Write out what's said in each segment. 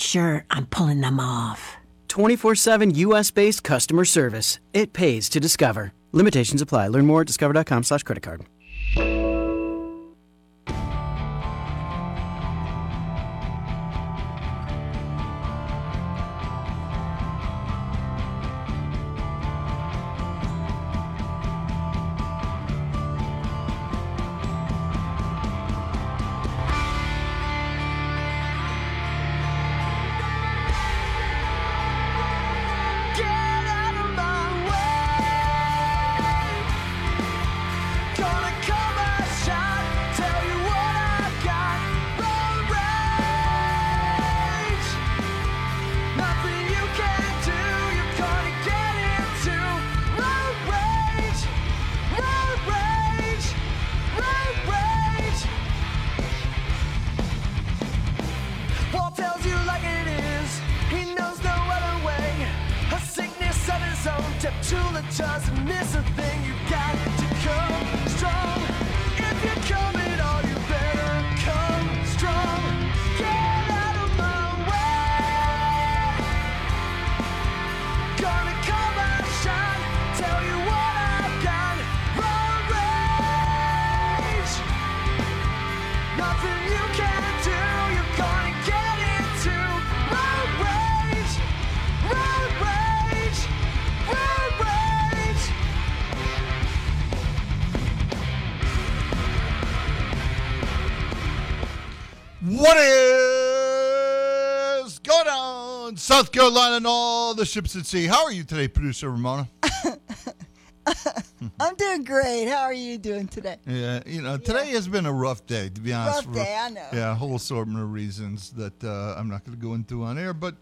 sure I'm pulling them off. 24 7 US based customer service. It pays to discover. Limitations apply. Learn more at discover.com slash credit card. South Carolina and all the ships at sea? How are you today, producer Ramona? I'm doing great. How are you doing today? Yeah, you know, today has been a rough day, to be honest. Rough day, I know. Yeah, a whole assortment of reasons that uh, I'm not going to go into on air, but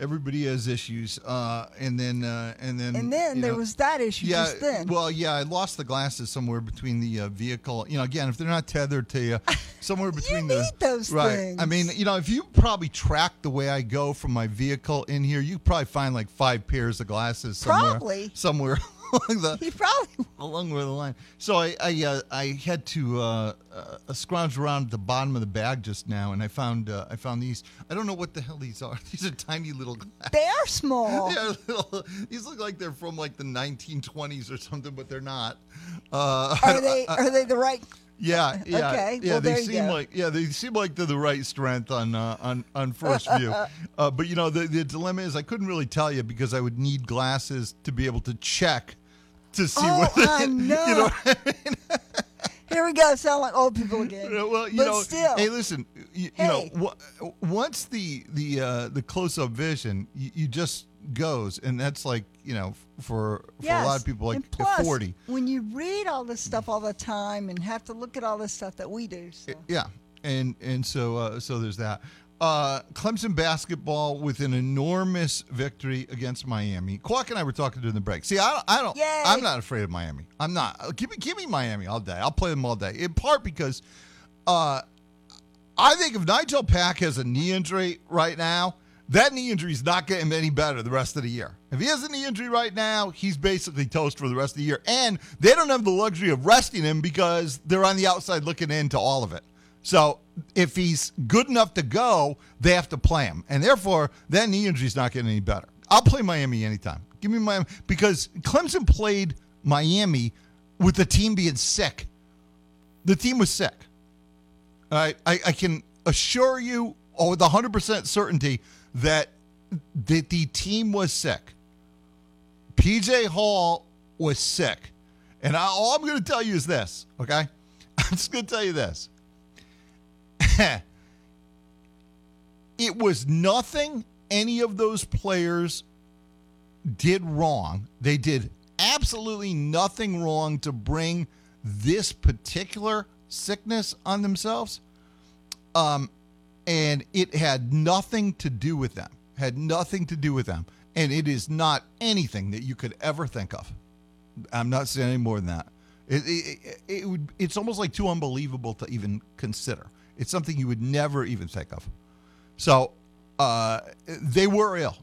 everybody has issues. Uh, and then, uh, and then, And then there know, was that issue yeah, just then. well, yeah, I lost the glasses somewhere between the uh, vehicle. You know, again, if they're not tethered to you, somewhere between the need those right. I mean, you know, if you probably track the way I go from my vehicle in here, you probably find like five pairs of glasses somewhere, Probably. somewhere along the he probably along with the line. So I I, uh, I had to uh, uh, scrounge around the bottom of the bag just now, and I found uh, I found these. I don't know what the hell these are. These are tiny little glasses. they are small. Yeah, little, these look like they're from like the 1920s or something, but they're not. Uh, Are they are they the right? yeah, yeah, Okay, yeah. well, they seem like yeah, they seem like they're the right strength on uh, on on first view. uh, but you know, the the dilemma is I couldn't really tell you because I would need glasses to be able to check to see Oh, what I know. you know. Here we go. Sound like old people again. Well, you but know, still, hey, listen, you, you Hey. know, w- once the the uh, the close up vision, you, you just goes, and that's like you know, for for a lot of people, like plus, forty. When you read all this stuff all the time and have to look at all this stuff that we do, so. Yeah, and and so uh, so there's that. Uh, Clemson basketball with an enormous victory against Miami. Quack and I were talking during the break. See, I don't, I don't, Yay. I'm not afraid of Miami. I'm not. Uh, Give me, give me Miami all day. I'll play them all day. In part because, uh, I think if Nigel Pack has a knee injury right now, that knee injury is not getting any better the rest of the year. If he has a knee injury right now, he's basically toast for the rest of the year. And they don't have the luxury of resting him because they're on the outside looking into all of it. So if he's good enough to go, they have to play him. And therefore, that knee injury is not getting any better. I'll play Miami anytime. Give me Miami because Clemson played Miami with the team being sick. The team was sick. I, I, I can assure you oh, with 100% certainty that, that the team was sick. PJ Hall was sick. And I, all I'm going to tell you is this, okay? I'm just going to tell you this. it was nothing any of those players did wrong. They did absolutely nothing wrong to bring this particular sickness on themselves. Um, and it had nothing to do with them. Had nothing to do with them. And it is not anything that you could ever think of. I'm not saying any more than that. It, it, it, it would. It's almost like too unbelievable to even consider. It's something you would never even think of. So uh, they were ill.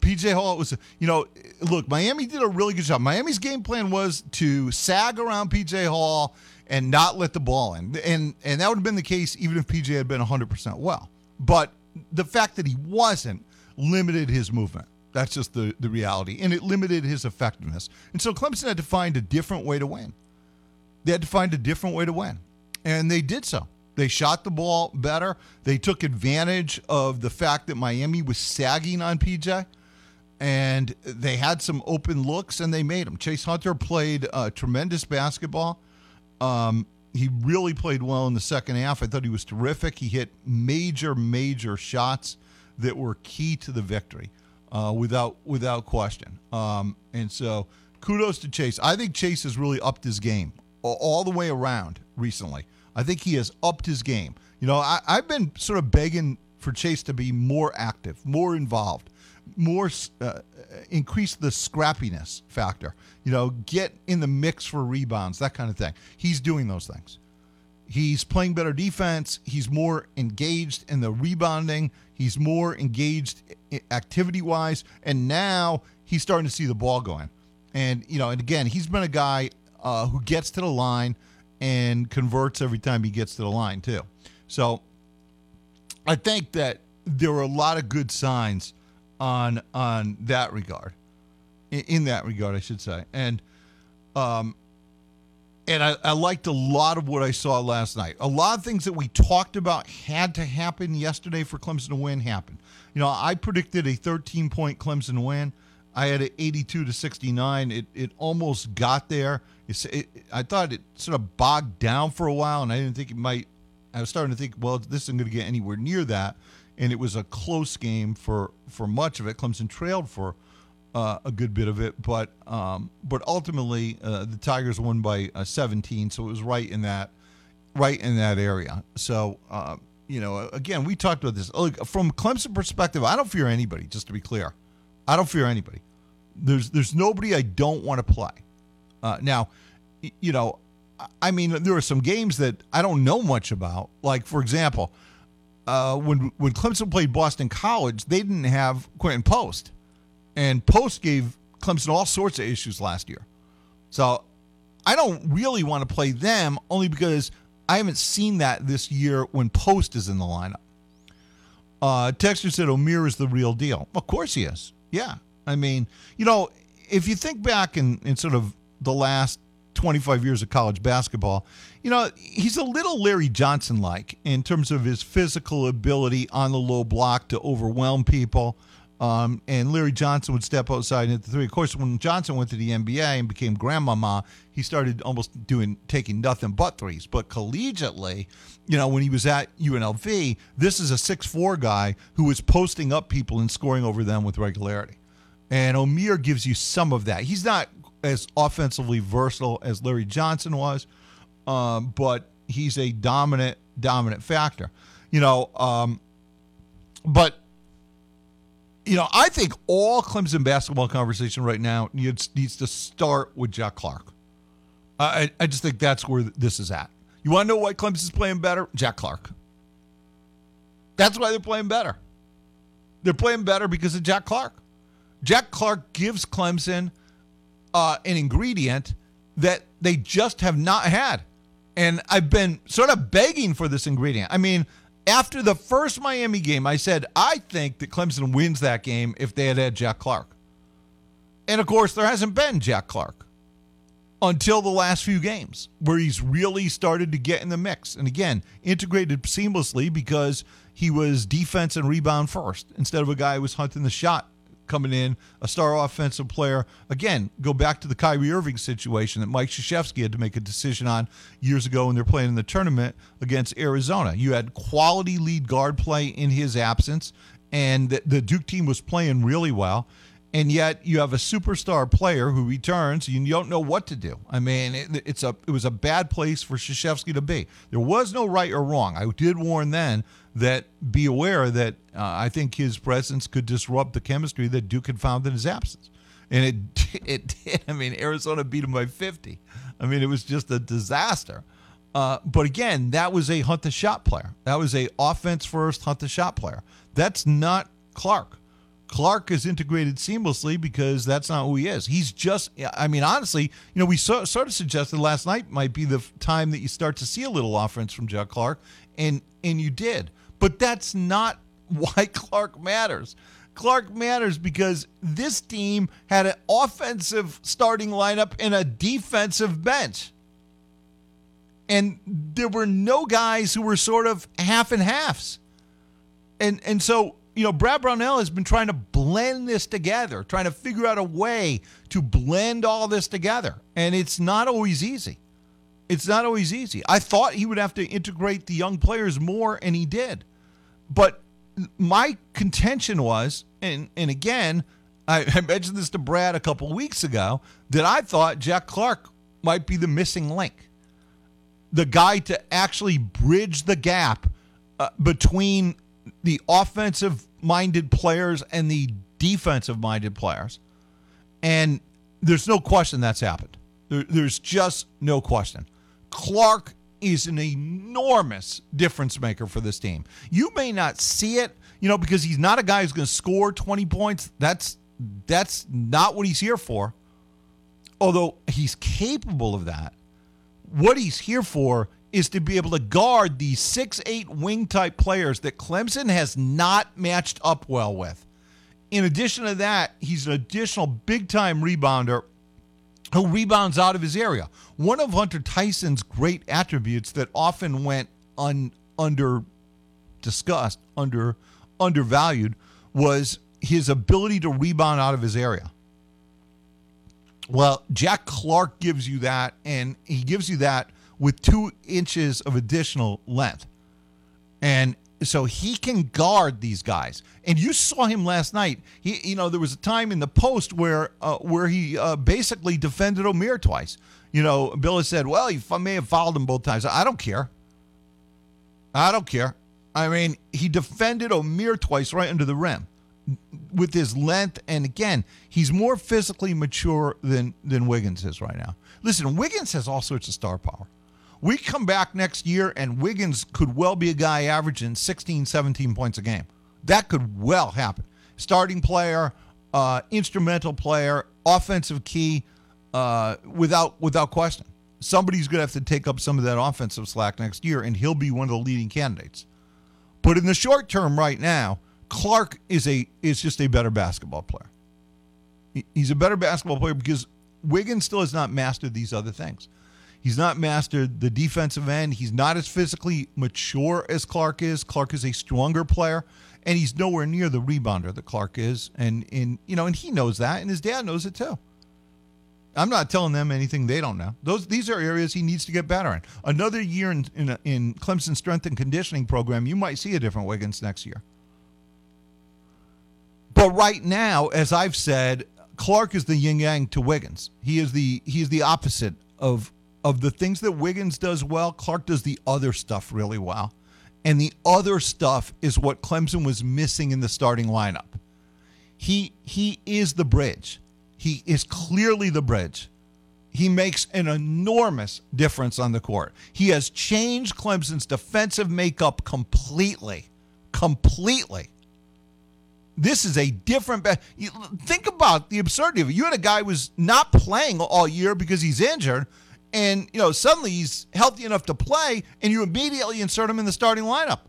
PJ Hall was, you know, look, Miami did a really good job. Miami's game plan was to sag around PJ Hall and not let the ball in, and and that would have been the case even if PJ had been 100 percent well. But the fact that he wasn't limited his movement. That's just the, the reality. And it limited his effectiveness. And so Clemson had to find a different way to win. They had to find a different way to win. And they did so. They shot the ball better. They took advantage of the fact that Miami was sagging on PJ. And they had some open looks and they made them. Chase Hunter played uh, tremendous basketball. Um, he really played well in the second half. I thought he was terrific. He hit major, major shots that were key to the victory, uh, without without question. Um, and so, kudos to Chase. I think Chase has really upped his game all the way around recently. I think he has upped his game. You know, I, I've been sort of begging for Chase to be more active, more involved, more uh, increase the scrappiness factor. You know, get in the mix for rebounds, that kind of thing. He's doing those things. He's playing better defense. He's more engaged in the rebounding. He's more engaged activity wise. And now he's starting to see the ball going. And, you know, and again, he's been a guy uh, who gets to the line and converts every time he gets to the line, too. So I think that there were a lot of good signs on on that regard. In, that regard, I should say. And um and I, I liked a lot of what I saw last night. A lot of things that we talked about had to happen yesterday for Clemson to win happened. You know, I predicted a 13 point Clemson win. I had it 82 to 69. It it almost got there. It's, it, I thought it sort of bogged down for a while, and I didn't think it might. I was starting to think, well, this isn't going to get anywhere near that. And it was a close game for for much of it. Clemson trailed for uh, a good bit of it, but um, but ultimately uh, the Tigers won by uh, 17, so it was right in that right in that area. So uh, you know, again, we talked about this Look, from Clemson perspective. I don't fear anybody. Just to be clear, I don't fear anybody. There's there's nobody I don't want to play. Uh, now, you know, I- mean, there are some games that I don't know much about. Like for example, uh, when when Clemson played Boston College, they didn't have Quinten Post, and Post gave Clemson all sorts of issues last year. So I don't really want to play them only because I haven't seen that this year when Post is in the lineup. Uh, Texter said Omier is the real deal. Of course he is. Yeah. I mean, you know, if you think back in, in sort of the last 25 years of college basketball, you know, he's a little Larry Johnson like in terms of his physical ability on the low block to overwhelm people. Um, and Larry Johnson would step outside and hit the three. Of course, when Johnson went to the NBA and became grandmama, he started almost doing taking nothing but threes. But collegiately, you know, when he was at UNLV, this is a six four guy who was posting up people and scoring over them with regularity. And Omier gives you some of that. He's not as offensively versatile as Larry Johnson was, um, but he's a dominant, dominant factor. You know, um, but you know, I think all Clemson basketball conversation right now needs needs to start with Jack Clark. I I just think that's where this is at. You want to know why Clemson's playing better? Jack Clark. That's why they're playing better. They're playing better because of Jack Clark. Jack Clark gives Clemson uh, an ingredient that they just have not had. And I've been sort of begging for this ingredient. I mean, after the first Miami game, I said, I think that Clemson wins that game if they had had Jack Clark. And of course, there hasn't been Jack Clark until the last few games where he's really started to get in the mix. And again, integrated seamlessly because he was defense and rebound first instead of a guy who was hunting the shot coming in, a star offensive player. Again, go back to the Kyrie Irving situation that Mike Krzyzewski had to make a decision on years ago when they're playing in the tournament against Arizona. You had quality lead guard play in his absence, and the, the Duke team was playing really well. And yet you have a superstar player who returns, and you don't know what to do. I mean, it, it's a it was a bad place for Krzyzewski to be. There was no right or wrong. I did warn then that be aware that uh, I think his presence could disrupt the chemistry that Duke had found in his absence. And it it did. I mean, Arizona beat him by 50. I mean, it was just a disaster. Uh, but again, that was a hunt the shot player. That was a offense first hunt the shot player. That's not Clark. Clark is integrated seamlessly because that's not who he is. He's just, I mean, honestly, you know, we so, sort of suggested last night might be the time that you start to see a little offense from Jack Clark, and and you did. But that's not why Clark matters. Clark matters because this team had an offensive starting lineup and a defensive bench. And there were no guys who were sort of half and halves. And and so, you know, Brad Brownell has been trying to blend this together, trying to figure out a way to blend all this together. And it's not always easy. It's not always easy. I thought he would have to integrate the young players more, and he did. But my contention was, and and again, I, I mentioned this to Brad a couple weeks ago, that I thought Jack Clark might be the missing link, the guy to actually bridge the gap uh, between the offensive minded players and the defensive minded players. And there's no question that's happened. There, there's just no question. Clark is an enormous difference maker for this team. You may not see it, you know, because he's not a guy who's going to score 20 points. That's that's not what he's here for. Although he's capable of that. What he's here for is to be able to guard these six eight wing type players that Clemson has not matched up well with. In addition to that, he's an additional big time rebounder who rebounds out of his area. One of Hunter Tyson's great attributes that often went un, under discussed, under undervalued, was his ability to rebound out of his area. Well, Jack Clark gives you that, and he gives you that with two inches of additional length. And so he can guard these guys. And you saw him last night. He, you know, there was a time in the post where uh, where he uh, basically defended Omier twice. You know, Bill has said, "Well, he may have fouled him both times." I don't care. I don't care. I mean, he defended Omier twice right under the rim with his length, and again, he's more physically mature than than Wiggins is right now. Listen, Wiggins has all sorts of star power. We come back next year, and Wiggins could well be a guy averaging 16, 17 points a game. That could well happen. Starting player, uh, instrumental player, offensive key, uh, without without question. Somebody's going to have to take up some of that offensive slack next year, and he'll be one of the leading candidates. But in the short term, right now, Clark is a is just a better basketball player. He's a better basketball player because Wiggins still has not mastered these other things. He's not mastered the defensive end. He's not as physically mature as Clark is. Clark is a stronger player, and he's nowhere near the rebounder that Clark is. And in you know, and he knows that, and his dad knows it too. I'm not telling them anything they don't know. Those these are areas he needs to get better in. Another year in in, in Clemson's strength and conditioning program, you might see a different Wiggins next year. But right now, as I've said, Clark is the yin yang to Wiggins. He is the he is the opposite of of the things that Wiggins does well. Clark does the other stuff really well, and the other stuff is what Clemson was missing in the starting lineup. He he is the bridge. He is clearly the bridge. He makes an enormous difference on the court. He has changed Clemson's defensive makeup completely. Completely this is a different. You, think about the absurdity of it. You had a guy who was not playing all year because he's injured, and you know suddenly he's healthy enough to play, and you immediately insert him in the starting lineup.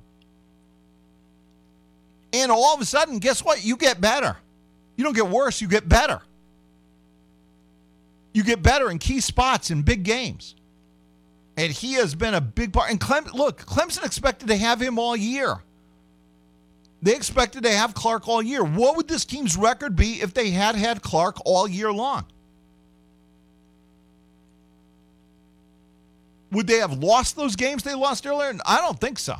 And all of a sudden, guess what? You get better. You don't get worse. You get better. You get better in key spots in big games. And he has been a big part. And Clem, look, Clemson expected to have him all year. They expected to have Clark all year. What would this team's record be if they had had Clark all year long? Would they have lost those games they lost earlier? I don't think so.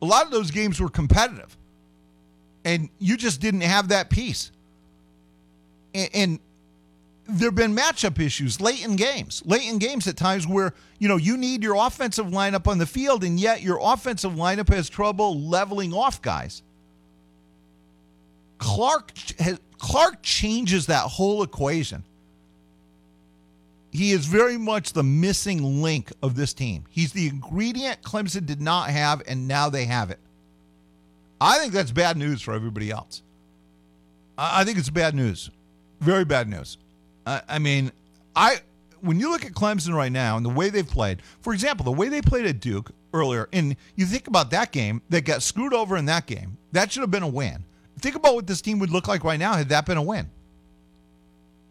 A lot of those games were competitive, and you just didn't have that piece. And, and there have been matchup issues late in games, late in games at times where you know you need your offensive lineup on the field, and yet your offensive lineup has trouble leveling off guys. Clark has, Clark changes that whole equation. He is very much the missing link of this team. He's the ingredient Clemson did not have, and now they have it. I think that's bad news for everybody else. I think it's bad news, very bad news. I, I mean, I when you look at Clemson right now and the way they've played, for example, the way they played at Duke earlier, and you think about that game, that got screwed over in that game. That should have been a win. Think about what this team would look like right now had that been a win.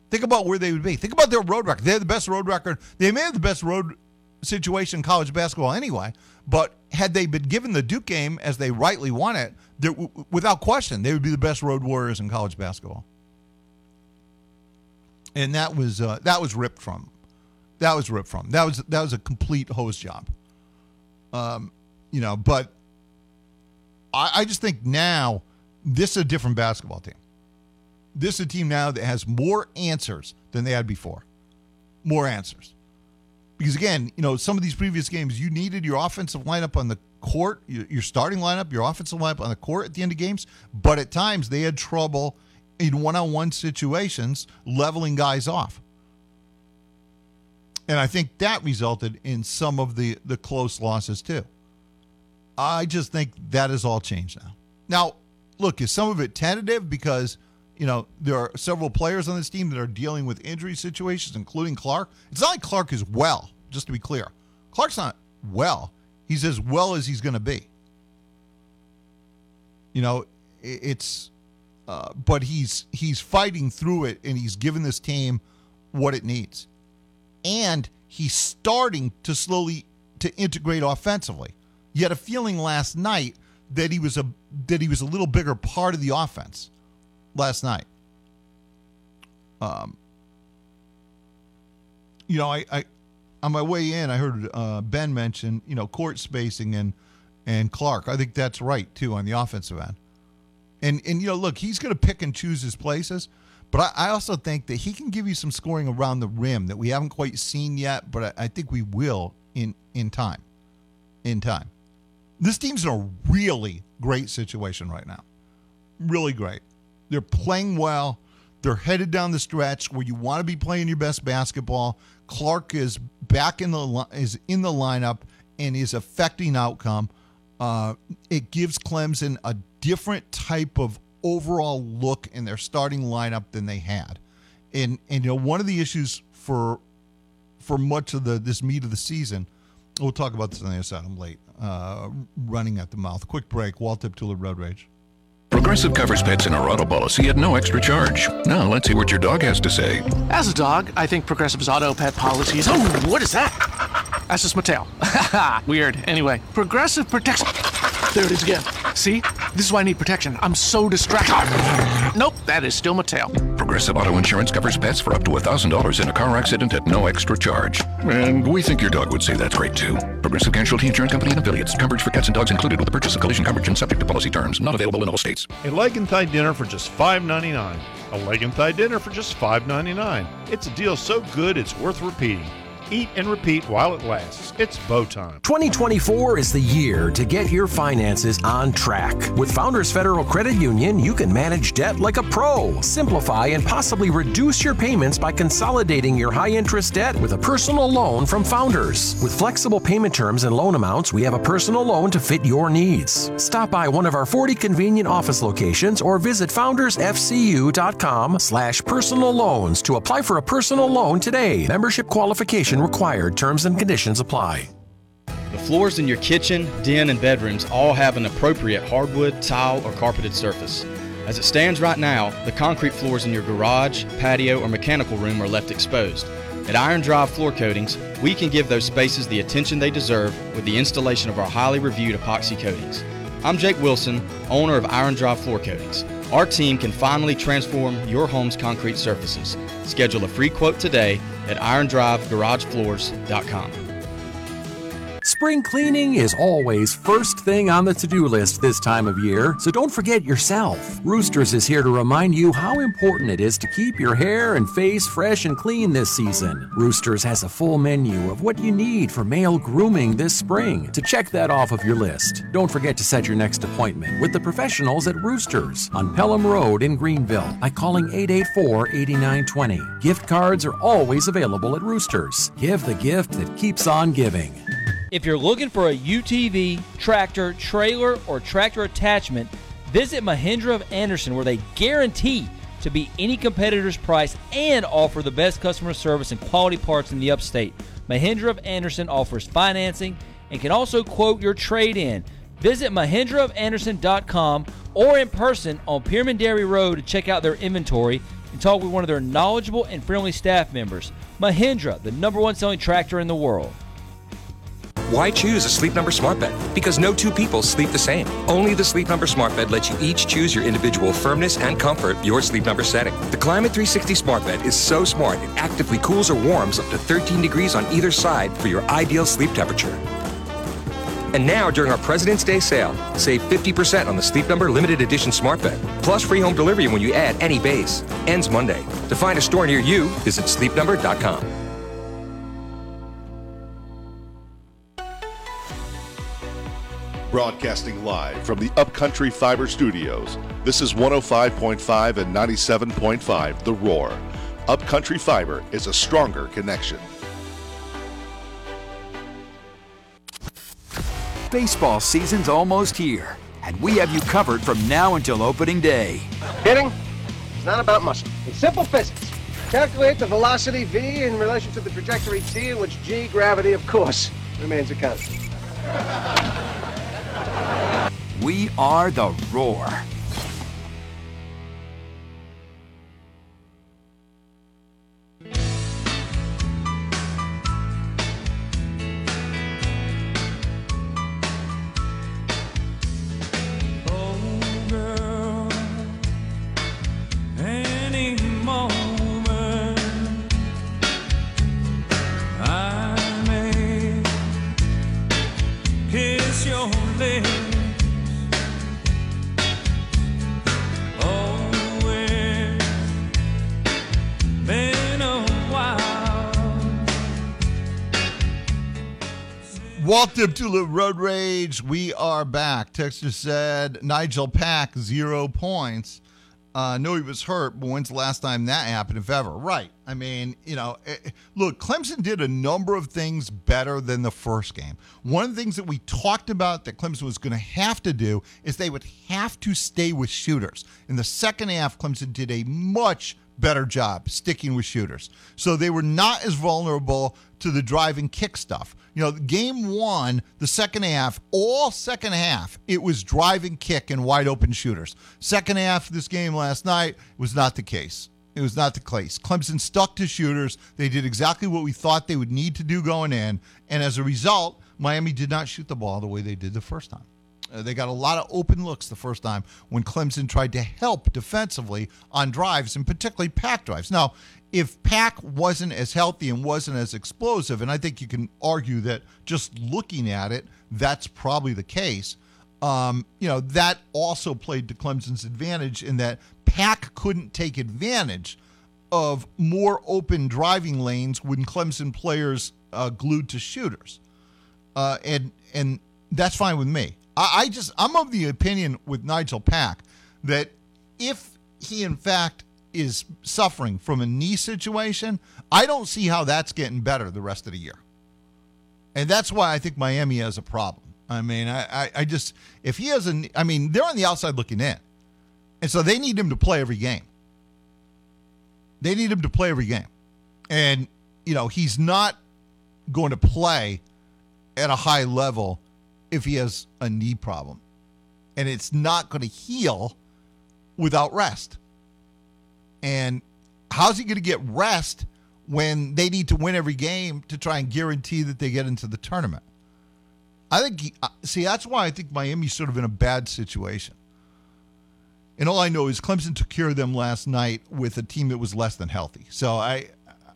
Think about where they would be. Think about their road record. They had the best road record. They may have the best road situation in college basketball anyway. But had they been given the Duke game as they rightly won it, without question, they would be the best road warriors in college basketball. And that was uh, that was ripped from. That was ripped from. That was that was a complete hose job. Um, you know, but I, I just think now this is a different basketball team. This is a team now that has more answers than they had before. More answers. Because again, you know, some of these previous games, you needed your offensive lineup on the court, your, starting lineup, your offensive lineup on the court at the end of games. But at times they had trouble in one-on-one situations leveling guys off. And I think that resulted in some of the the close losses too. I just think that has all changed now. Now, look, is some of it tentative because you know there are several players on this team that are dealing with injury situations, including Clark. It's not like Clark is well. Just to be clear, Clark's not well. He's as well as he's going to be. You know, it's, uh, but he's he's fighting through it, and he's given this team what it needs, and he's starting to slowly to integrate offensively. You had a feeling last night that he was a that he was a little bigger part of the offense last night. Um, you know, I, I on my way in, I heard uh, Ben mention you know court spacing and and Clark. I think that's right too on the offensive end. And and you know, look, he's going to pick and choose his places, but I, I also think that he can give you some scoring around the rim that we haven't quite seen yet, but I, I think we will in in time. In time, this team's in a really great situation right now. Really great. They're playing well. They're headed down the stretch where you want to be playing your best basketball. Clark is back in the is in the lineup and is affecting outcome. Uh, it gives Clemson a different type of overall look in their starting lineup than they had. And and you know one of the issues for for much of the this meat of the season. We'll talk about this on the other side. I'm late. Uh, running at the mouth. Quick break. Walt Deptula Road Rage. Progressive covers pets in our auto policy at no extra charge. Now let's see what your dog has to say. As a dog, I think Progressive's auto pet policies. Oh, what is that? That's just my tail. Weird. Anyway, Progressive protects. There it is again. See? This is why I need protection. I'm so distracted. Nope, that is still my tail. Progressive Auto Insurance covers pets for up to $1,000 in a car accident at no extra charge. And we think your dog would say that's great too. Progressive Casualty Insurance Company and affiliates. Coverage for cats and dogs included with the purchase of collision coverage and subject to policy terms. Not available in all states. A leg and thigh dinner for just $5.99. A leg and thigh dinner for just $5.99. It's a deal so good it's worth repeating. Eat and repeat while it lasts. It's bow time. 2024 is the year to get your finances on track. With Founders Federal Credit Union, you can manage debt like a pro, simplify, and possibly reduce your payments by consolidating your high interest debt with a personal loan from Founders. With flexible payment terms and loan amounts, we have a personal loan to fit your needs. Stop by one of our 40 convenient office locations or visit foundersfcu.com slash personal loans to apply for a personal loan today. Membership qualification required. Terms and conditions apply. The floors in your kitchen, den, and bedrooms all have an appropriate hardwood, tile, or carpeted surface. As it stands right now, the concrete floors in your garage, patio, or mechanical room are left exposed. At Iron Drive Floor Coatings, we can give those spaces the attention they deserve with the installation of our highly reviewed epoxy coatings. I'm Jake Wilson, owner of Iron Drive Floor Coatings. Our team can finally transform your home's concrete surfaces. Schedule a free quote today at irondrivegaragefloors.com. Spring cleaning is always first thing on the to do list this time of year, so don't forget yourself. Roosters is here to remind you how important it is to keep your hair and face fresh and clean this season. Roosters has a full menu of what you need for male grooming this spring. To check that off of your list, don't forget to set your next appointment with the professionals at Roosters on Pelham Road in Greenville by calling 884 8920. Gift cards are always available at Roosters. Give the gift that keeps on giving. If you're looking for a UTV, tractor, trailer, or tractor attachment, visit Mahindra of Anderson where they guarantee to beat any competitor's price and offer the best customer service and quality parts in the upstate. Mahindra of Anderson offers financing and can also quote your trade in. Visit mahindraofanderson.com or in person on Pearman Dairy Road to check out their inventory and talk with one of their knowledgeable and friendly staff members. Mahindra, the number one selling tractor in the world. Why choose a Sleep Number smart bed? Because no two people sleep the same. Only the Sleep Number smart bed lets you each choose your individual firmness and comfort, your Sleep Number setting. The Climate 360 smart bed is so smart it actively cools or warms up to 13 degrees on either side for your ideal sleep temperature. And now, during our President's Day sale, save 50% on the Sleep Number limited edition smart bed, plus free home delivery when you add any base. Ends Monday. To find a store near you, visit sleepnumber.com. Broadcasting live from the Upcountry Fiber Studios. This is 105.5 and 97.5 The Roar. Upcountry Fiber is a stronger connection. Baseball season's almost here, and we have you covered from now until opening day. Hitting is not about muscle. It's simple physics. Calculate the velocity v in relation to the trajectory t, in which g, gravity, of course, remains a constant. We are the Roar. Walt Deptula Road Rage. We are back. Texter said Nigel Pack zero points. Uh, know he was hurt, but when's the last time that happened, if ever? Right. I mean, you know, eh, eh, look, Clemson did a number of things better than the first game. One of the things that we talked about that Clemson was going to have to do is they would have to stay with shooters. In the second half, Clemson did a much better job sticking with shooters. So they were not as vulnerable to the drive and kick stuff. You know, game one, the second half, all second half, it was drive and kick and wide open shooters. Second half of this game last night was not the case. It was not the case. Clemson stuck to shooters. They did exactly what we thought they would need to do going in. And as a result, Miami did not shoot the ball the way they did the first time. Uh, they got a lot of open looks the first time when Clemson tried to help defensively on drives and particularly pack drives. Now, if Pack wasn't as healthy and wasn't as explosive, and I think you can argue that just looking at it, that's probably the case. Um, you know, that also played to Clemson's advantage in that Pack couldn't take advantage of more open driving lanes when Clemson players uh, glued to shooters, uh, and and that's fine with me. I, I just I'm of the opinion with Nigel Pack that if he in fact is suffering from a knee situation, I don't see how that's getting better the rest of the year. And that's why I think Miami has a problem. I mean, I, I, I just, if he has a, I mean, they're on the outside looking in. And so they need him to play every game. They need him to play every game. And, you know, he's not going to play at a high level if he has a knee problem. And it's not going to heal without rest. And how's he going to get rest when they need to win every game to try and guarantee that they get into the tournament? I think, he, uh, see, that's why I think Miami's sort of in a bad situation. And all I know is Clemson took care of them last night with a team that was less than healthy. So I,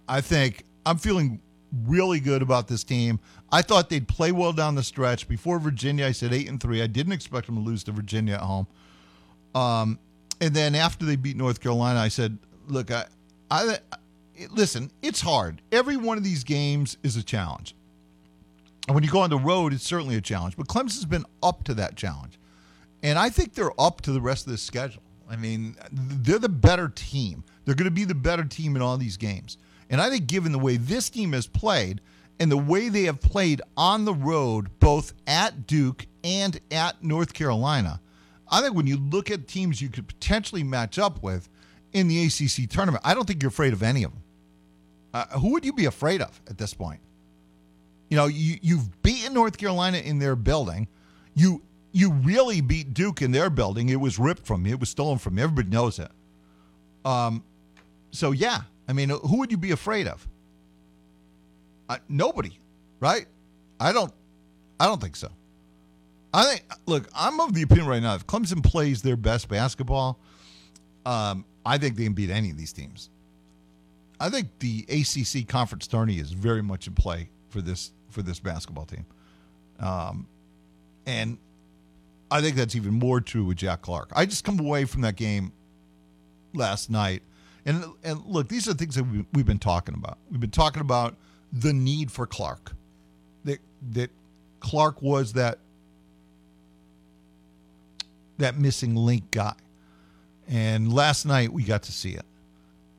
I think I'm feeling really good about this team. I thought they'd play well down the stretch. Before Virginia, I said eight and three. I didn't expect them to lose to Virginia at home. Um, and then after they beat North Carolina, I said, "Look, I, I, listen. It's hard. Every one of these games is a challenge. And when you go on the road, it's certainly a challenge. But Clemson's been up to that challenge, and I think they're up to the rest of this schedule. I mean, they're the better team. They're going to be the better team in all these games. And I think, given the way this team has played and the way they have played on the road, both at Duke and at North Carolina, I think when you look at teams you could potentially match up with, in the ACC tournament. I don't think you're afraid of any of them. Uh, who would you be afraid of at this point? You know, you you've beaten North Carolina in their building. You you really beat Duke in their building. It was ripped from you. It was stolen from you. Everybody knows it. Um, so yeah, I mean, who would you be afraid of? Uh, nobody, right? I don't. I don't think so. I think. Look, I'm of the opinion right now. If Clemson plays their best basketball, um, I think they can beat any of these teams. I think the ACC conference tourney is very much in play for this for this basketball team, um, and I think that's even more true with Jack Clark. I just come away from that game last night, and and look, these are things that we, we've been talking about. We've been talking about the need for Clark. That that Clark was that that missing link guy, and last night we got to see it,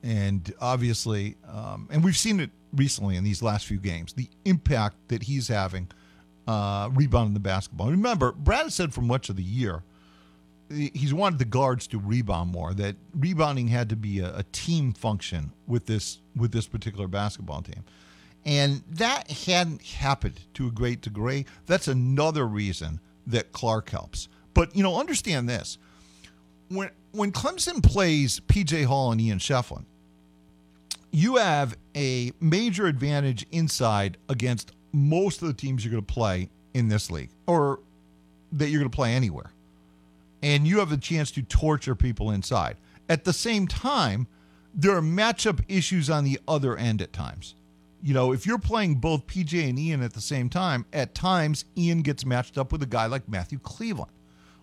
and obviously, um, and we've seen it recently in these last few games. The impact that he's having uh, rebounding the basketball. Remember, Brad said for much of the year he's wanted the guards to rebound more. That rebounding had to be a, a, team function with this with this particular basketball team, and that hadn't happened to a great degree. That's another reason that Clark helps. But you know, understand this: when when Clemson plays PJ Hall and Ian Schieffelin, you have a major advantage inside against most of the teams you're going to play in this league, or that you're going to play anywhere and you have a chance to torture people inside. At the same time, there are matchup issues on the other end at times. You know, if you're playing both PJ and Ian at the same time, at times Ian gets matched up with a guy like Matthew Cleveland,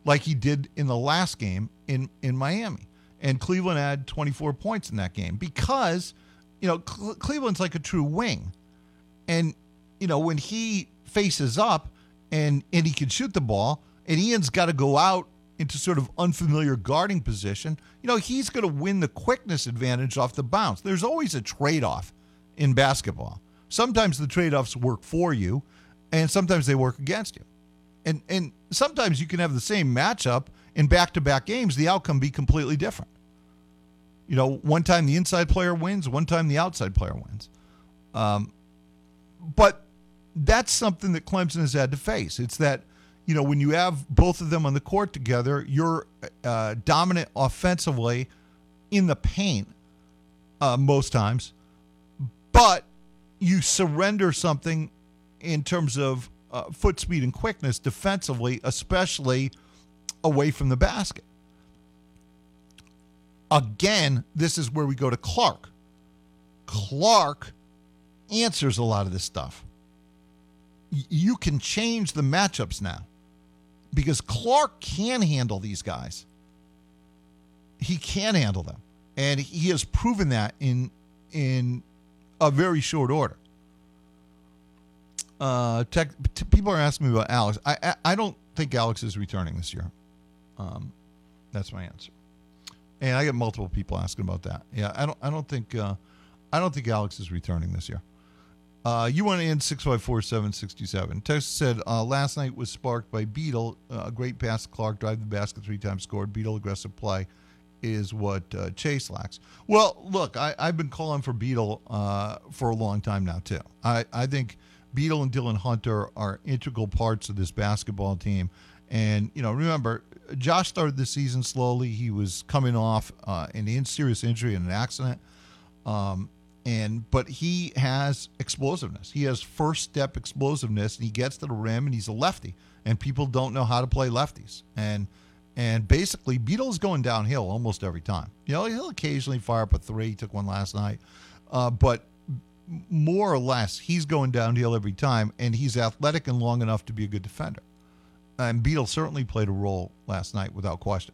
like he did in the last game in, in Miami. And Cleveland had 24 points in that game because, you know, Cle- Cleveland's like a true wing. And, you know, when he faces up and, and he can shoot the ball, and Ian's got to go out into sort of unfamiliar guarding position, you know, he's going to win the quickness advantage off the bounce. There's always a trade off in basketball. Sometimes the trade offs work for you, and sometimes they work against you. And, and sometimes you can have the same matchup in back to back games, the outcome be completely different. You know, one time the inside player wins, one time the outside player wins. Um, but that's something that Clemson has had to face. It's that you know, when you have both of them on the court together, you're uh, dominant offensively in the paint uh, most times, but you surrender something in terms of uh, foot speed and quickness defensively, especially away from the basket. Again, this is where we go to Clark. Clark answers a lot of this stuff. Y- you can change the matchups now because Clark can handle these guys. He can handle them, and he has proven that in in a very short order. Uh, tech, t- people are asking me about Alex. I, I, I don't think Alex is returning this year. Um, that's my answer. And I get multiple people asking about that. Yeah, I don't I don't think uh, I don't think Alex is returning this year. Uh, you want to end 654 Text said, uh, last night was sparked by Beadle. Uh, a great pass Clark, drive the basket three times, scored. Beadle aggressive play is what uh, Chase lacks. Well, look, I, have been calling for Beadle uh, for a long time now, too. I, I think Beadle and Dillon Hunter are integral parts of this basketball team. And, you know, remember, Josh started the season slowly. He was coming off uh, an serious injury in an accident. Um, and but he has explosiveness. He has first step explosiveness, and he gets to the rim, and he's a lefty, and people don't know how to play lefties, and and basically Beadle's going downhill almost every time. You know, he'll occasionally fire up a three. Took one last night, uh, but more or less he's going downhill every time, and he's athletic and long enough to be a good defender. And Beadle certainly played a role last night without question,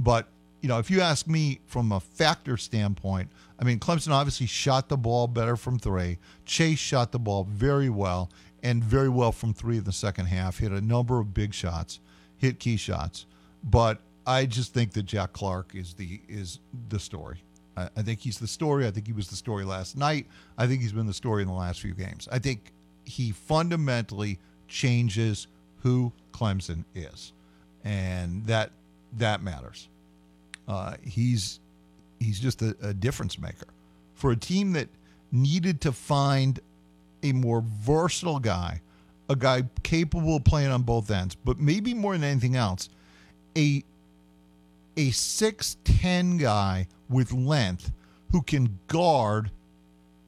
but you know, if you ask me from a factor standpoint, I mean, Clemson obviously shot the ball better from three. Chase shot the ball very well and very well from three in the second half. Hit a number of big shots, hit key shots. But I just think that Jack Clark is the is the story. I, I think he's the story. I think he was the story last night. I think he's been the story in the last few games. I think he fundamentally changes who Clemson is, and that that matters. Uh, he's he's just a, a difference maker for a team that needed to find a more versatile guy, a guy capable of playing on both ends, but maybe more than anything else, a a 6'10 guy with length who can guard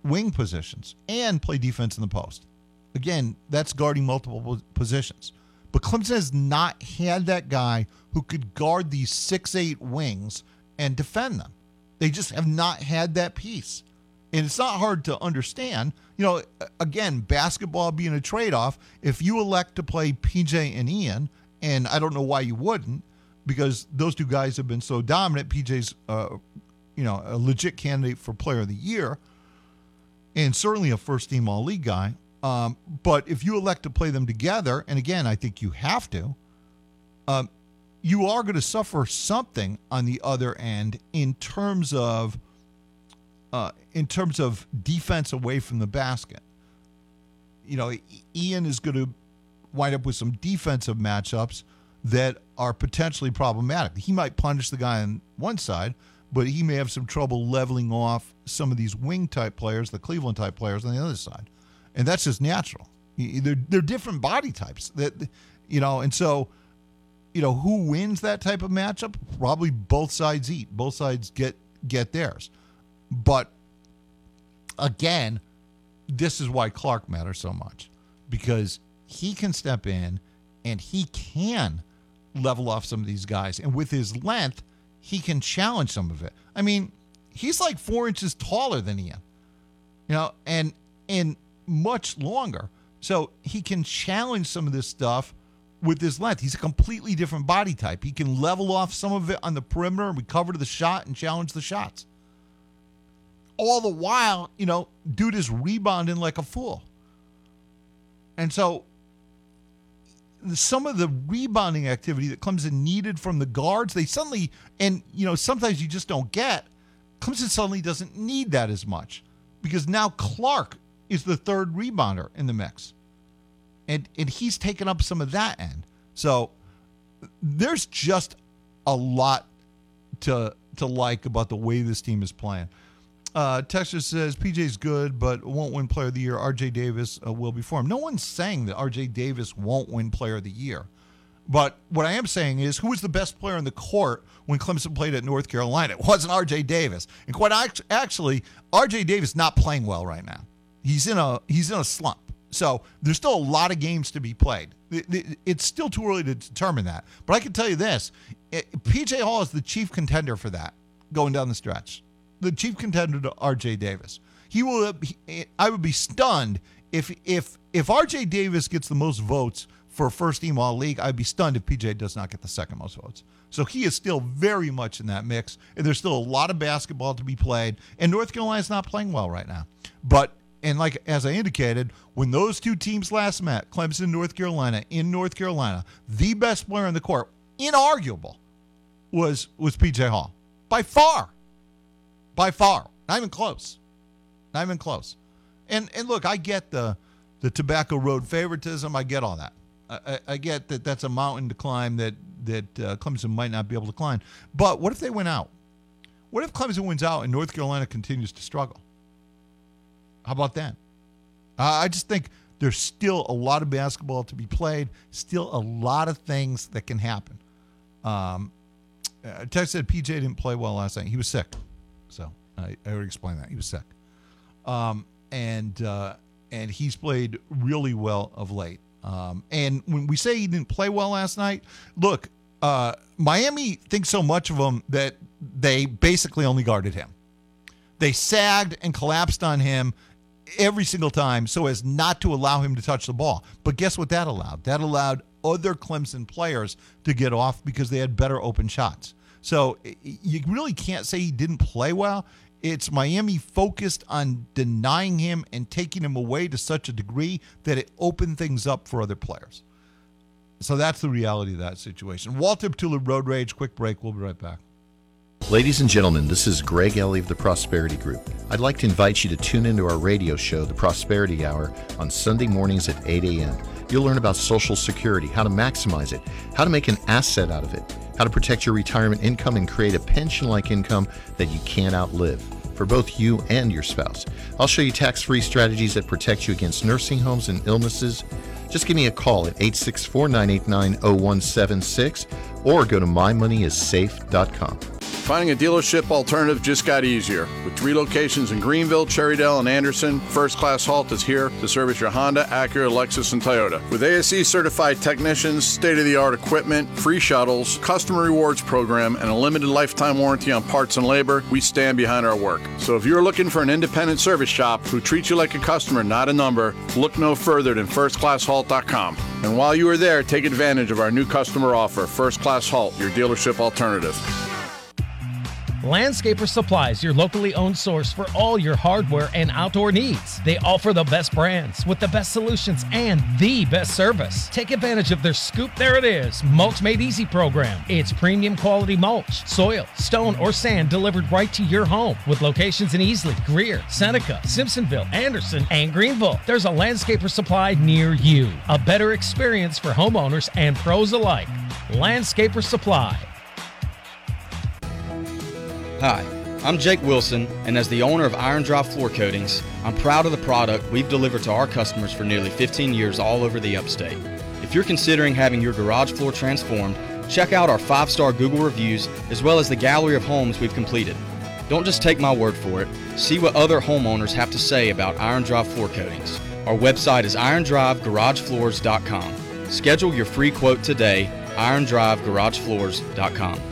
wing positions and play defense in the post. Again, that's guarding multiple positions. But Clemson has not had that guy who could guard these six eight wings and defend them. They just have not had that piece. And it's not hard to understand. You know, again, basketball being a trade off, if you elect to play PJ and Ian, and I don't know why you wouldn't, because those two guys have been so dominant. PJ's, uh, you know, a legit candidate for player of the year and certainly a first team all league guy. Um, but if you elect to play them together, and again, I think you have to, um, you are going to suffer something on the other end in terms of uh, in terms of defense away from the basket. You know, Ian is going to wind up with some defensive matchups that are potentially problematic. He might punish the guy on one side, but he may have some trouble leveling off some of these wing type players, the Cleveland type players on the other side, and that's just natural. They're they're different body types that you know, and so you know who wins that type of matchup? Probably both sides eat. Both sides get get theirs, but again, this is why Clark matters so much because he can step in and he can level off some of these guys, and with his length he can challenge some of it. I mean, he's like four inches taller than Ian, you know, and and much longer. So he can challenge some of this stuff with his length. He's a completely different body type. He can level off some of it on the perimeter and recover to the shot and challenge the shots. All the while, you know, dude is rebounding like a fool. And so some of the rebounding activity that Clemson needed from the guards, they suddenly, and you know, sometimes you just don't get. Clemson suddenly doesn't need that as much because now Clark is the third rebounder in the mix, and and he's taken up some of that end. So there's just a lot to to like about the way this team is playing. Uh, Texas says PJ's good, but won't win Player of the Year. RJ Davis uh, will be for him. No one's saying that RJ Davis won't win Player of the Year. But what I am saying is, who was the best player in the court when Clemson played at North Carolina? It wasn't RJ Davis. And quite actually, RJ Davis not playing well right now. He's in a he's in a slump. So there's still a lot of games to be played. It's still too early to determine that. But I can tell you this: PJ Hall is the chief contender for that going down the stretch the chief contender to R.J. Davis. He will. He, I would be stunned if if if R.J. Davis gets the most votes for first team all league. I'd be stunned if PJ does not get the second most votes. So he is still very much in that mix, and there's still a lot of basketball to be played. And North Carolina's not playing well right now. But and like as I indicated, when those two teams last met, Clemson, North Carolina, in North Carolina, the best player in the court, inarguable, was was PJ Hall by far by far. Not even close. Not even close. And and look, I get the the tobacco road favoritism. I get all that. I, I, get that that's a mountain to climb that that uh, Clemson might not be able to climb. But what if they win out? What if Clemson wins out and North Carolina continues to struggle? How about that? Uh, I just think there's still a lot of basketball to be played. Still a lot of things that can happen. Um, uh, Tex said PJ didn't play well last night. He was sick. So I, I already explained that he was sick, um, and uh, and he's played really well of late. Um, and when we say he didn't play well last night, look, uh, Miami thinks so much of him that they basically only guarded him. They sagged and collapsed on him every single time so as not to allow him to touch the ball. But guess what that allowed? That allowed other Clemson players to get off because they had better open shots. So you really can't say he didn't play well. It's Miami focused on denying him and taking him away to such a degree that it opened things up for other players. So that's the reality of that situation. Walt Deptula Road Rage, quick break. We'll be right back. Ladies and gentlemen, this is Greg Ellie of the Prosperity Group. I'd like to invite you to tune into our radio show, The Prosperity Hour, on Sunday mornings at 8 a.m. You'll learn about Social Security, how to maximize it, how to make an asset out of it how to protect your retirement income and create a pension like income that you can't outlive for both you and your spouse. I'll show you tax free strategies that protect you against nursing homes and illnesses. Just give me a call at 864 989 0176 or go to mymoneyissafe.com. Finding a dealership alternative just got easier. With three locations in Greenville, Cherrydale, and Anderson, First Class Halt is here to service your Honda, Acura, Lexus, and Toyota. With ASE certified technicians, state of the art equipment, free shuttles, customer rewards program, and a limited lifetime warranty on parts and labor, we stand behind our work. So if you're looking for an independent service shop who treats you like a customer, not a number, look no further than firstclasshalt.com. And while you are there, take advantage of our new customer offer, First Class Halt, your dealership alternative. Landscaper Supplies, your locally owned source for all your hardware and outdoor needs. They offer the best brands with the best solutions and the best service. Take advantage of their Scoop There It Is Mulch Made Easy program. It's premium quality mulch, soil, stone, or sand delivered right to your home with locations in Easley, Greer, Seneca, Simpsonville, Anderson, and Greenville. There's a Landscaper Supply near you. A better experience for homeowners and pros alike. Landscaper Supply. Hi, I'm Jake Wilson, and as the owner of Iron Drive Floor Coatings, I'm proud of the product we've delivered to our customers for nearly 15 years all over the upstate. If you're considering having your garage floor transformed, check out our five star Google reviews as well as the gallery of homes we've completed. Don't just take my word for it, see what other homeowners have to say about Iron Drive Floor Coatings. Our website is irondrivegaragefloors.com. Schedule your free quote today, irondrivegaragefloors.com.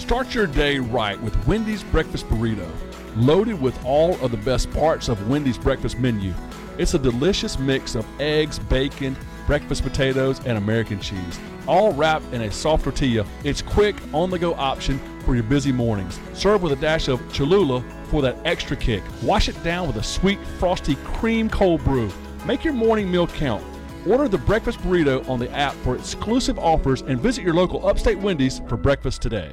Start your day right with Wendy's Breakfast Burrito, loaded with all of the best parts of Wendy's breakfast menu. It's a delicious mix of eggs, bacon, breakfast potatoes, and American cheese, all wrapped in a soft tortilla. It's quick, on the go option for your busy mornings. Serve with a dash of Cholula for that extra kick. Wash it down with a sweet, frosty cream cold brew. Make your morning meal count. Order the breakfast burrito on the app for exclusive offers and visit your local upstate Wendy's for breakfast today.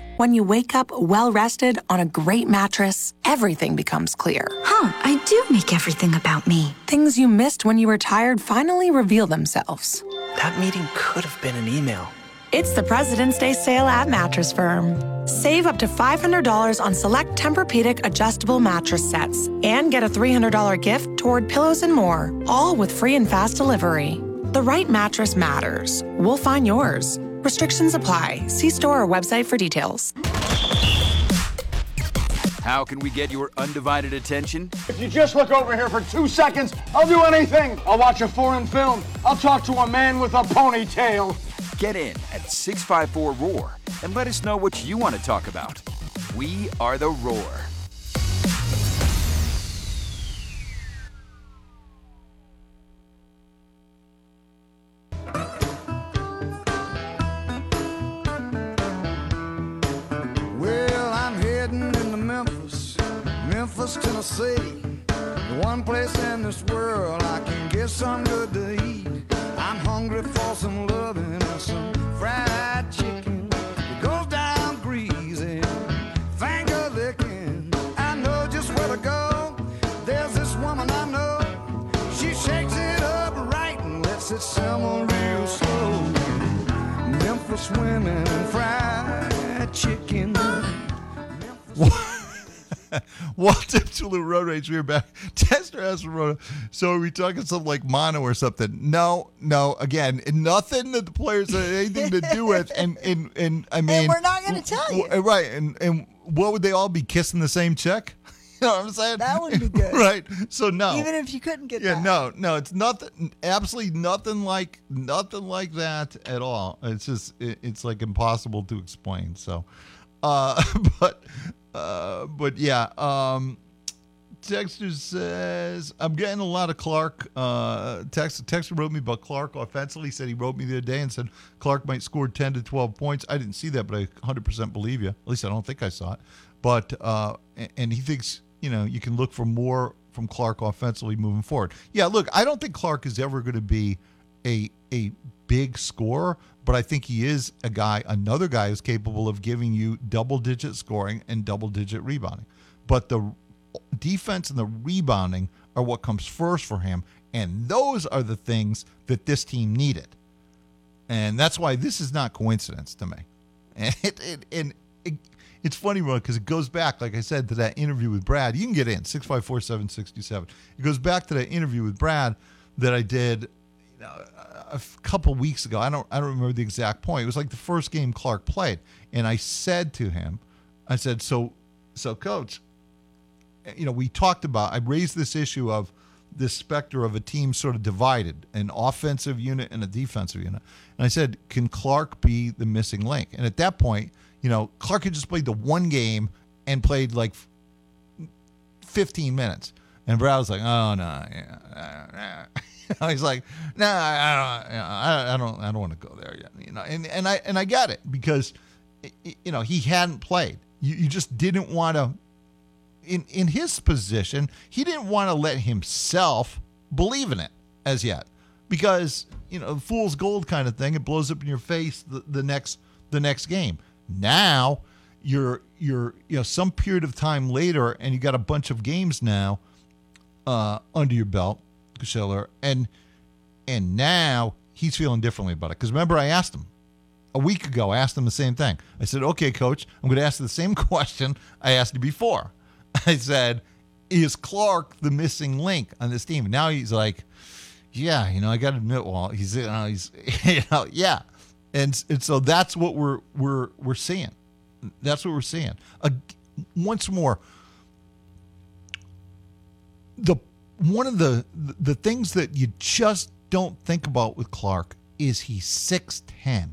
When you wake up well rested on a great mattress, everything becomes clear. Huh, I do make everything about me. Things you missed when you were tired finally reveal themselves. That meeting could have been an email. It's the President's Day sale at Mattress Firm. Save up to $500 on select Tempur-Pedic adjustable mattress sets and get a $300 gift toward pillows and more, all with free and fast delivery. The right mattress matters. We'll find yours. Restrictions apply. See store or website for details. How can we get your undivided attention? If you just look over here for two seconds, I'll do anything. I'll watch a foreign film. I'll talk to a man with a ponytail. Get in at 654 Roar and let us know what you want to talk about. We are the Roar. Memphis, Tennessee. The one place in this world I can get some good to eat. I'm hungry for some loving and some fried chicken. It goes down greasy, finger licking. I know just where to go. There's this woman I know. She shakes it up right and lets it simmer real slow. Memphis women and fried chicken. Walt Deptula Road Rage, we are back. Tester asked Rhoda, so are we talking something like mono or something? No, no. Again, nothing that the players had anything to do with. And and and I mean, we're not gonna tell you. Right. And and what would they all be kissing the same check? You know what I'm saying? That would be good. right. So no. Even if you couldn't get that. yeah, that. no, no, it's nothing. Absolutely nothing like nothing like that at all. It's just it, it's like impossible to explain. So, uh, but uh, but yeah. Um, Texter says I'm getting a lot of Clark. Uh, Text Texter wrote me about Clark offensively. He said he wrote me the other day and said Clark might score 10 to 12 points. I didn't see that, but I 100% believe you. At least I don't think I saw it. But uh, and he thinks you know you can look for more from Clark offensively moving forward. Yeah, look, I don't think Clark is ever going to be a a big scorer, but I think he is a guy, another guy who's capable of giving you double digit scoring and double digit rebounding. But the defense and the rebounding are what comes first for him, and those are the things that this team needed. And that's why this is not coincidence to me. And it, it, and it, it's funny, Ron, because it goes back, like I said, to that interview with Brad. You can get in, 654 767. It goes back to that interview with Brad that I did you know, a couple weeks ago. I don't I don't remember the exact point. It was like the first game Clark played, and I said to him, I said, "So, so coach, eh, you know, we talked about. I raised this issue of this specter of a team sort of divided, an offensive unit and a defensive unit. And I said, can Clark be the missing link? And at that point, you know, Clark had just played the one game and played like 15 minutes. And Brad was like, oh no, yeah, uh." he's like, no, I, I don't, you know, I, I don't, I don't want to go there yet. You know, and and I and I get it because, you know, he hadn't played. You you just didn't want to. In in his position, he didn't want to let himself believe in it as yet, because you know, fool's gold kind of thing. It blows up in your face the, the next the next game. Now you're you're you know some period of time later, and you got a bunch of games now uh, under your belt, Schiller, and and now he's feeling differently about it. Because remember, I asked him a week ago. I asked him the same thing. I said, "Okay, coach, I'm going to ask you the same question I asked you before." I said, "Is Clark the missing link on this team?" Now he's like, "Yeah, you know, I got to admit, well, he's you know, he's you know, yeah." And, and so that's what we're we're we're seeing. That's what we're seeing. Uh, once more, the one of the the things that you just don't think about with Clark is he's 6'10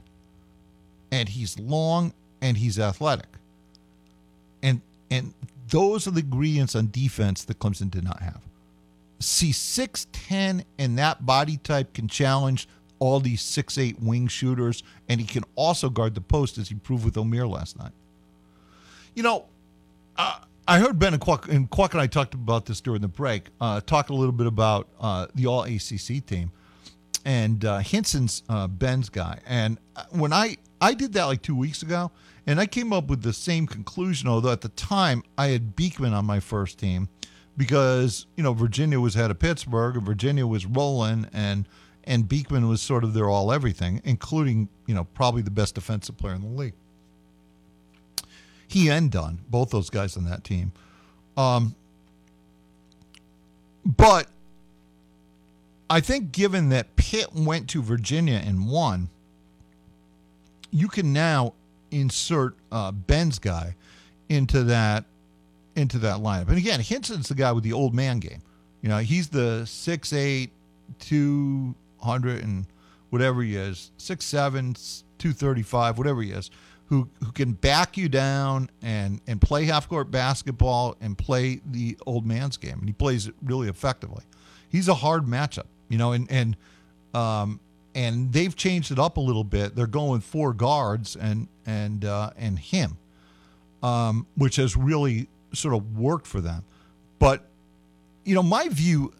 and he's long and he's athletic. And and those are the ingredients on defense that Clemson did not have. See 6'10 and that body type can challenge all these 6'8 wing shooters and he can also guard the post as he proved with Omier last night. You know, uh, I heard Ben and Quack, and Quack and I talked about this during the break. Uh, talk a little bit about uh, the All ACC team, and uh, Hinson's uh, Ben's guy. And when I I did that like two weeks ago, and I came up with the same conclusion. Although at the time I had Beekman on my first team because you know Virginia was head of Pittsburgh, and Virginia was rolling, and and Beekman was sort of their all everything, including you know probably the best defensive player in the league he and Dunn, both those guys on that team. Um, but I think given that Pitt went to Virginia and won, you can now insert uh, Ben's guy into that into that lineup. And again, Hinson's the guy with the old man game. You know, he's the 6'8", 200 and whatever he is, 6'7", 235, whatever he is who who can back you down and and play half court basketball and play the old man's game, and he plays it really effectively. He's a hard matchup, you know, and and um and they've changed it up a little bit. They're going four guards and and uh, and him, um, which has really sort of worked for them. But you know, my view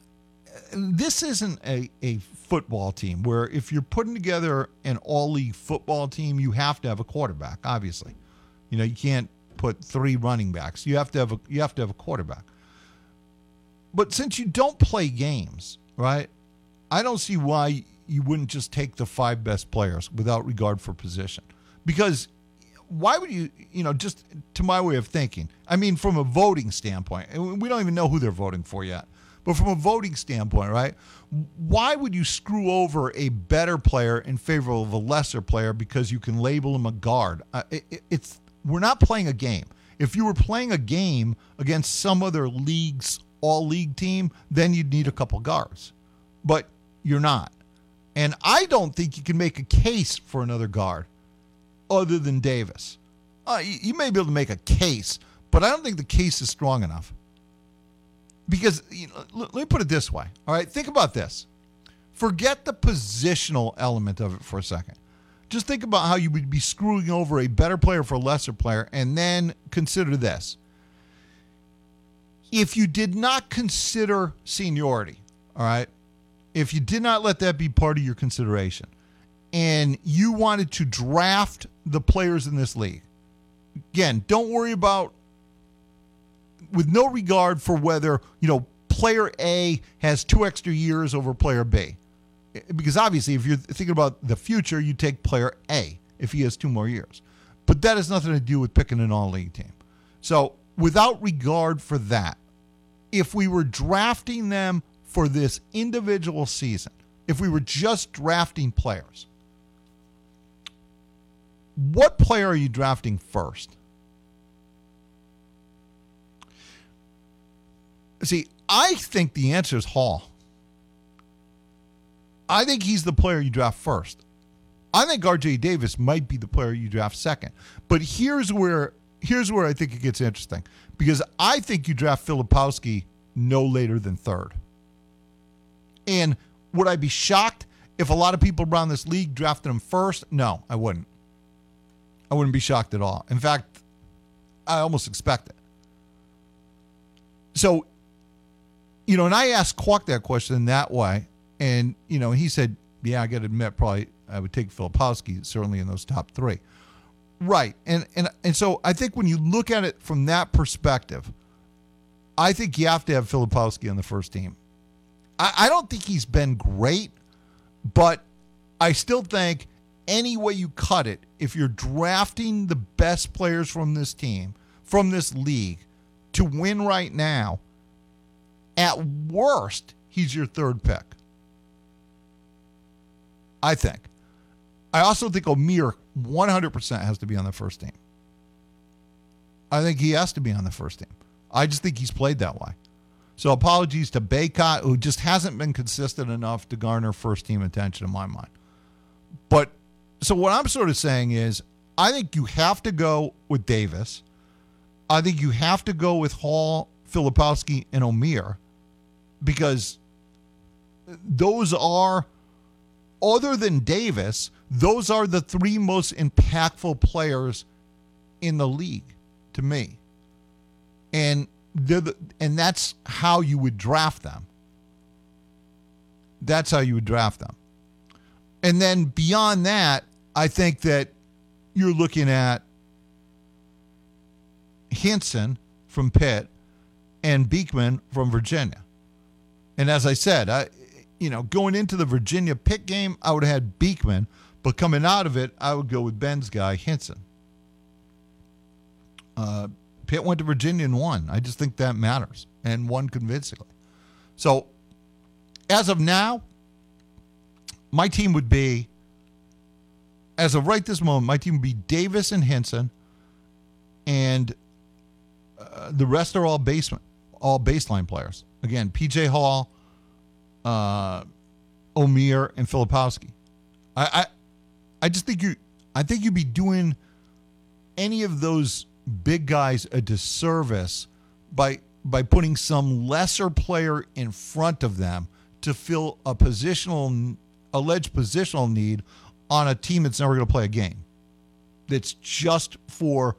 this isn't a, a football team where if you're putting together an all league football team, you have to have a quarterback, obviously. You know, you can't put three running backs. You have to have a you have to have a quarterback. But since you don't play games, right? I don't see why you wouldn't just take the five best players without regard for position. Because why would you, you know, just to my way of thinking, I mean, from a voting standpoint, and we don't even know who they're voting for yet, but from a voting standpoint, right? Why would you screw over a better player in favor of a lesser player because you can label him a guard? Uh, it, it- it's we're not playing a game. If you were playing a game against some other league's all league team, then you'd need a couple guards. But you're not. And I don't think you can make a case for another guard other than Davis. Uh, you, you may be able to make a case, but I don't think the case is strong enough. Because you know, let me put it this way. All right, think about this. Forget the positional element of it for a second. Just think about how you would be screwing over a better player for a lesser player, and then consider this. If you did not consider seniority, all right, if you did not let that be part of your consideration, and you wanted to draft the players in this league, again, don't worry about with no regard for whether you know player A has two extra years over player B, because obviously, if you're thinking about the future, you take player A if he has two more years. But that has nothing to do with picking an all-league team. So, without regard for that, if we were drafting them for this individual season, if we were just drafting players, what player are you drafting first? See, I think the answer is Hall. I think he's the player you draft first. I think RJ Davis might be the player you draft second. But here's where here's where I think it gets interesting because I think you draft Filipowski no later than third. And would I be shocked if a lot of people around this league drafted him first? No, I wouldn't. I wouldn't be shocked at all. In fact, I almost expect it. So, you know, and I asked Quack that question that way, and you know, he said, "Yeah, I got to admit, probably I would take Filipowski certainly in those top three. Right, and and and so I think when you look at it from that perspective, I think you have to have Filipowski on the first team. I, I don't think he's been great, but I still think any way you cut it, if you're drafting the best players from this team, from this league, to win right now, at worst, he's your third pick. I think. I also think Omier 100% has to be on the first team. I think he has to be on the first team. I just think he's played that way. So apologies to Bacot, who just hasn't been consistent enough to garner first team attention in my mind. But so what I'm sort of saying is, I think you have to go with Davis. I think you have to go with Hall, Filipowski, and Omier because those are, other than Davis, those are the three most impactful players in the league to me. And the, and that's how you would draft them. That's how you would draft them. And then beyond that, I think that you're looking at Hinson from Pitt and Beekman from Virginia. And as I said, I you know, going into the Virginia Pitt game, I would have had Beekman, but coming out of it, I would go with Ben's guy, Hinson. Uh, Pitt went to Virginia and won. I just think that matters and won convincingly. So, as of now, my team would be, as of right this moment, my team would be Davis and Hinson, and uh, the rest are all basement, all baseline players. Again, PJ Hall, uh, Omier, and Filipowski. I, I, I just think you, I think you'd be doing any of those big guys a disservice by by putting some lesser player in front of them to fill a positional alleged positional need on a team that's never going to play a game. That's just for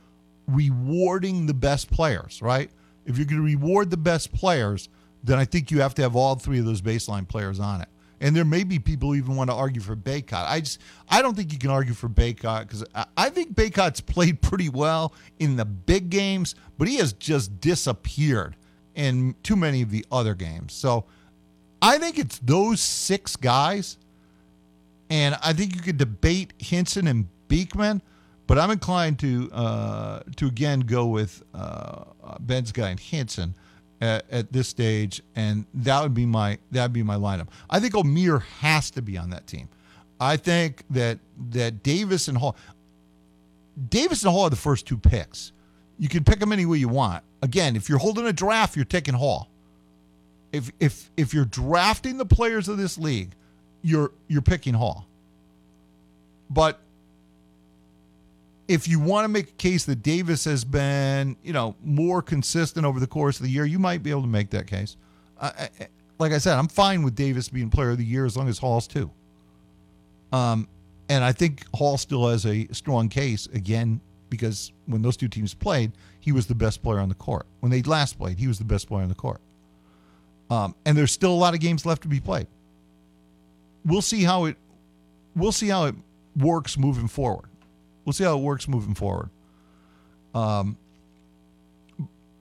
rewarding the best players, right? If you're going to reward the best players, then I think you have to have all three of those baseline players on it. And there may be people who even want to argue for Bacot. I just I don't think you can argue for Bacot because I, I think Bacot's played pretty well in the big games, but he has just disappeared in too many of the other games. So I think it's those six guys, and I think you could debate Hinson and Beekman, But I'm inclined to uh, to again go with uh, Ben's guy and Hinson at, at this stage, and that would be my that would be my lineup. I think Omier has to be on that team. I think that that Davis and Hall, Davis and Hall are the first two picks. You can pick them any way you want. Again, if you're holding a draft, you're taking Hall. If if if you're drafting the players of this league, you're you're picking Hall. But if you want to make a case that Davis has been, you know, more consistent over the course of the year, you might be able to make that case. I, I, like I said, I'm fine with Davis being player of the year as long as Hall's too. Um, and I think Hall still has a strong case again because when those two teams played, he was the best player on the court. When they last played, he was the best player on the court. Um, and there's still a lot of games left to be played. We'll see how it we'll see how it works moving forward. We'll see how it works moving forward. Um,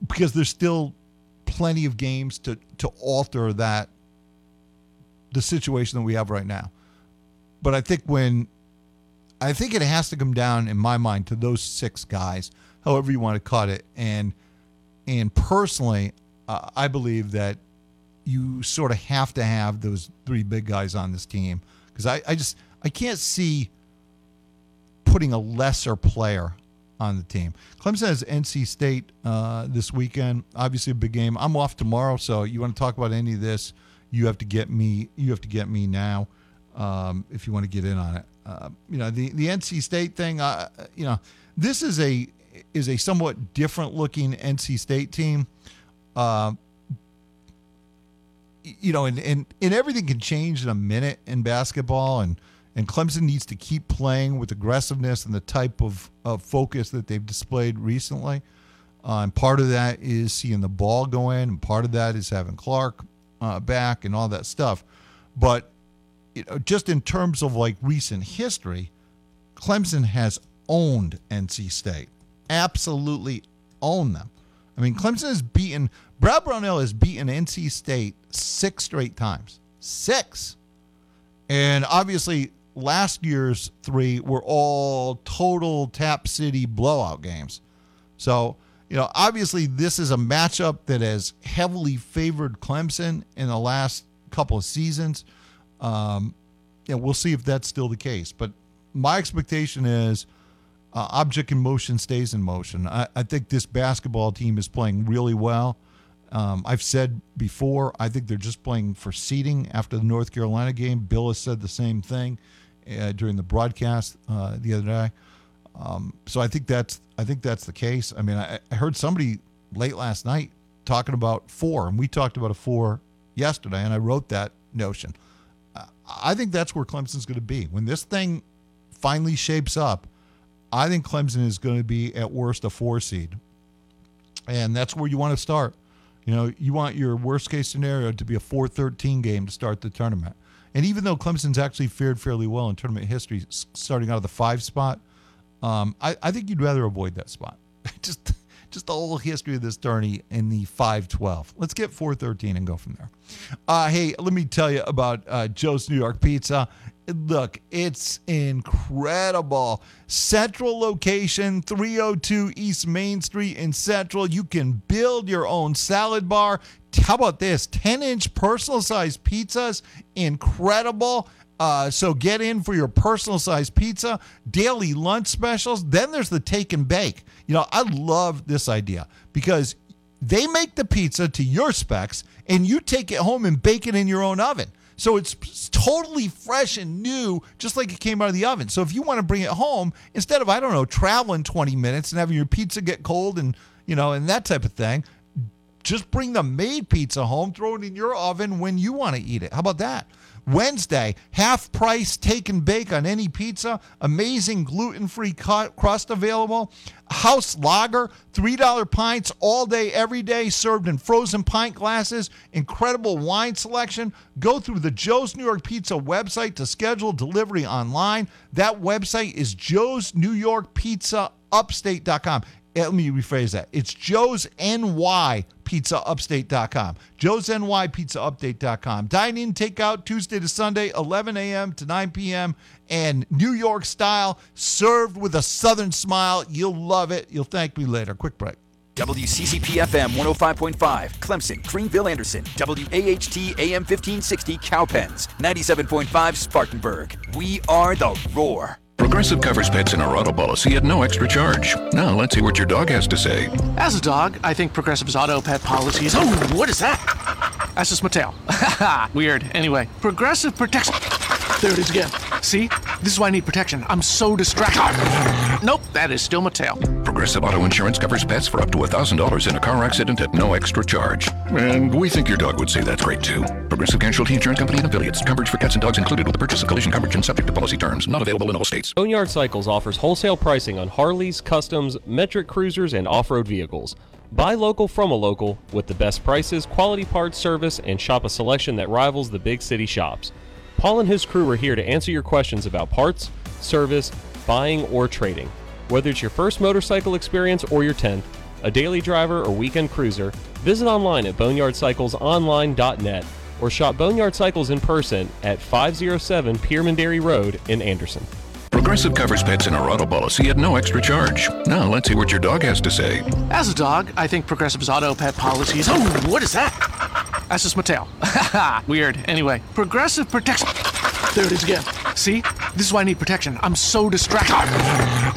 because there's still plenty of games to to alter that the situation that we have right now. But I think when I think it has to come down in my mind to those six guys, however you want to cut it, and and personally, uh, I believe that you sort of have to have those three big guys on this team because I, I just I can't see putting a lesser player on the team. Clemson has NC State uh, this weekend. Obviously, a big game. I'm off tomorrow, so you want to talk about any of this? You have to get me. You have to get me now um, if you want to get in on it. Uh, you know, the the NC State thing. Uh, you know, this is a is a somewhat different looking NC State team. Uh, you know, and, and and everything can change in a minute in basketball, and and Clemson needs to keep playing with aggressiveness and the type of, of focus that they've displayed recently. Uh, and part of that is seeing the ball go in, and part of that is having Clark uh, back and all that stuff. But you know, just in terms of like recent history, Clemson has owned NC State, absolutely owned them. I mean, Clemson has beaten Brad Brownell has beaten NC State six straight times, six, and obviously last year's three were all total Tap City blowout games. So, you know, obviously this is a matchup that has heavily favored Clemson in the last couple of seasons. Um, yeah, we'll see if that's still the case. But my expectation is uh, object in motion stays in motion. I, I think this basketball team is playing really well. Um, I've said before, I think they're just playing for seeding after the North Carolina game. Bill has said the same thing uh, during the broadcast uh, the other day. Um, so I think that's I think that's the case. I mean, I, I, heard somebody late last night talking about four, and we talked about a four yesterday, and I wrote that notion. I think that's where Clemson's going to be when this thing finally shapes up. I think Clemson is going to be at worst a four seed, and that's where you want to start. You know, you want your worst case scenario to be a 4 13 game to start the tournament. And even though Clemson's actually fared fairly well in tournament history, starting out of the five spot, um, I, I think you'd rather avoid that spot. just just the whole history of this tourney in the 512. Let's get 413 and go from there. Uh, hey, let me tell you about uh, Joe's New York Pizza. Look, it's incredible. Central location, 302 East Main Street in Central. You can build your own salad bar. How about this? 10 inch personal size pizzas. Incredible. Uh, so get in for your personal size pizza, daily lunch specials. Then there's the take and bake. You know, I love this idea because they make the pizza to your specs and you take it home and bake it in your own oven. So it's totally fresh and new, just like it came out of the oven. So if you want to bring it home, instead of, I don't know, traveling 20 minutes and having your pizza get cold and, you know, and that type of thing, just bring the made pizza home, throw it in your oven when you want to eat it. How about that? Wednesday, half price take and bake on any pizza. Amazing gluten free crust available. House lager, $3 pints all day, every day, served in frozen pint glasses. Incredible wine selection. Go through the Joe's New York Pizza website to schedule delivery online. That website is Joe's New York Pizza Upstate.com. let me rephrase that. It's Joe's NY Pizza Upstate.com. Joe's NY Pizza Update.com. Dine in, take out Tuesday to Sunday, 11 a.m. to 9 p.m. and New York style, served with a southern smile. You'll love it. You'll thank me later. Quick break. WCCP FM 105.5, Clemson, Greenville, Anderson, WAHT AM 1560, Cowpens, 97.5, Spartanburg. We are the Roar. Progressive covers pets in our auto policy at no extra charge. Now let's see what your dog has to say. As a dog, I think Progressive's auto pet policies. Oh, what is that? That's just my tail. Weird. Anyway, Progressive protects. There it is again. See? This is why I need protection. I'm so distracted. Nope, that is still my tail. Progressive Auto Insurance covers pets for up to $1,000 in a car accident at no extra charge. And we think your dog would say that's great too. Progressive Casualty Insurance Company and affiliates. Coverage for cats and dogs included with the purchase of collision coverage and subject to policy terms. Not available in all states. Boneyard Cycles offers wholesale pricing on Harleys, customs, metric cruisers, and off road vehicles. Buy local from a local with the best prices, quality parts, service, and shop a selection that rivals the big city shops. Paul and his crew are here to answer your questions about parts, service, buying, or trading. Whether it's your first motorcycle experience or your 10th, a daily driver or weekend cruiser, visit online at boneyardcyclesonline.net or shop Boneyard Cycles in person at 507 Pearman Dairy Road in Anderson. Progressive covers pets in our auto policy at no extra charge. Now let's see what your dog has to say. As a dog, I think Progressive's auto pet policies. Oh, what is that? That's just my tail. Weird. Anyway, Progressive protects. There it is again. See? This is why I need protection. I'm so distracted.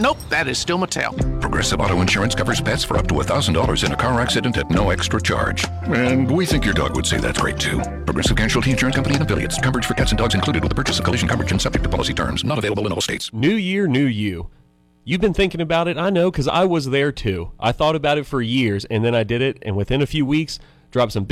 Nope, that is still my tail. Progressive Auto Insurance covers pets for up to $1,000 in a car accident at no extra charge. And we think your dog would say that's great too. Progressive Casualty Insurance Company and affiliates. Coverage for cats and dogs included with the purchase of collision coverage and subject to policy terms. Not available in all states. New year, new you. You've been thinking about it, I know, because I was there too. I thought about it for years, and then I did it, and within a few weeks, dropped some big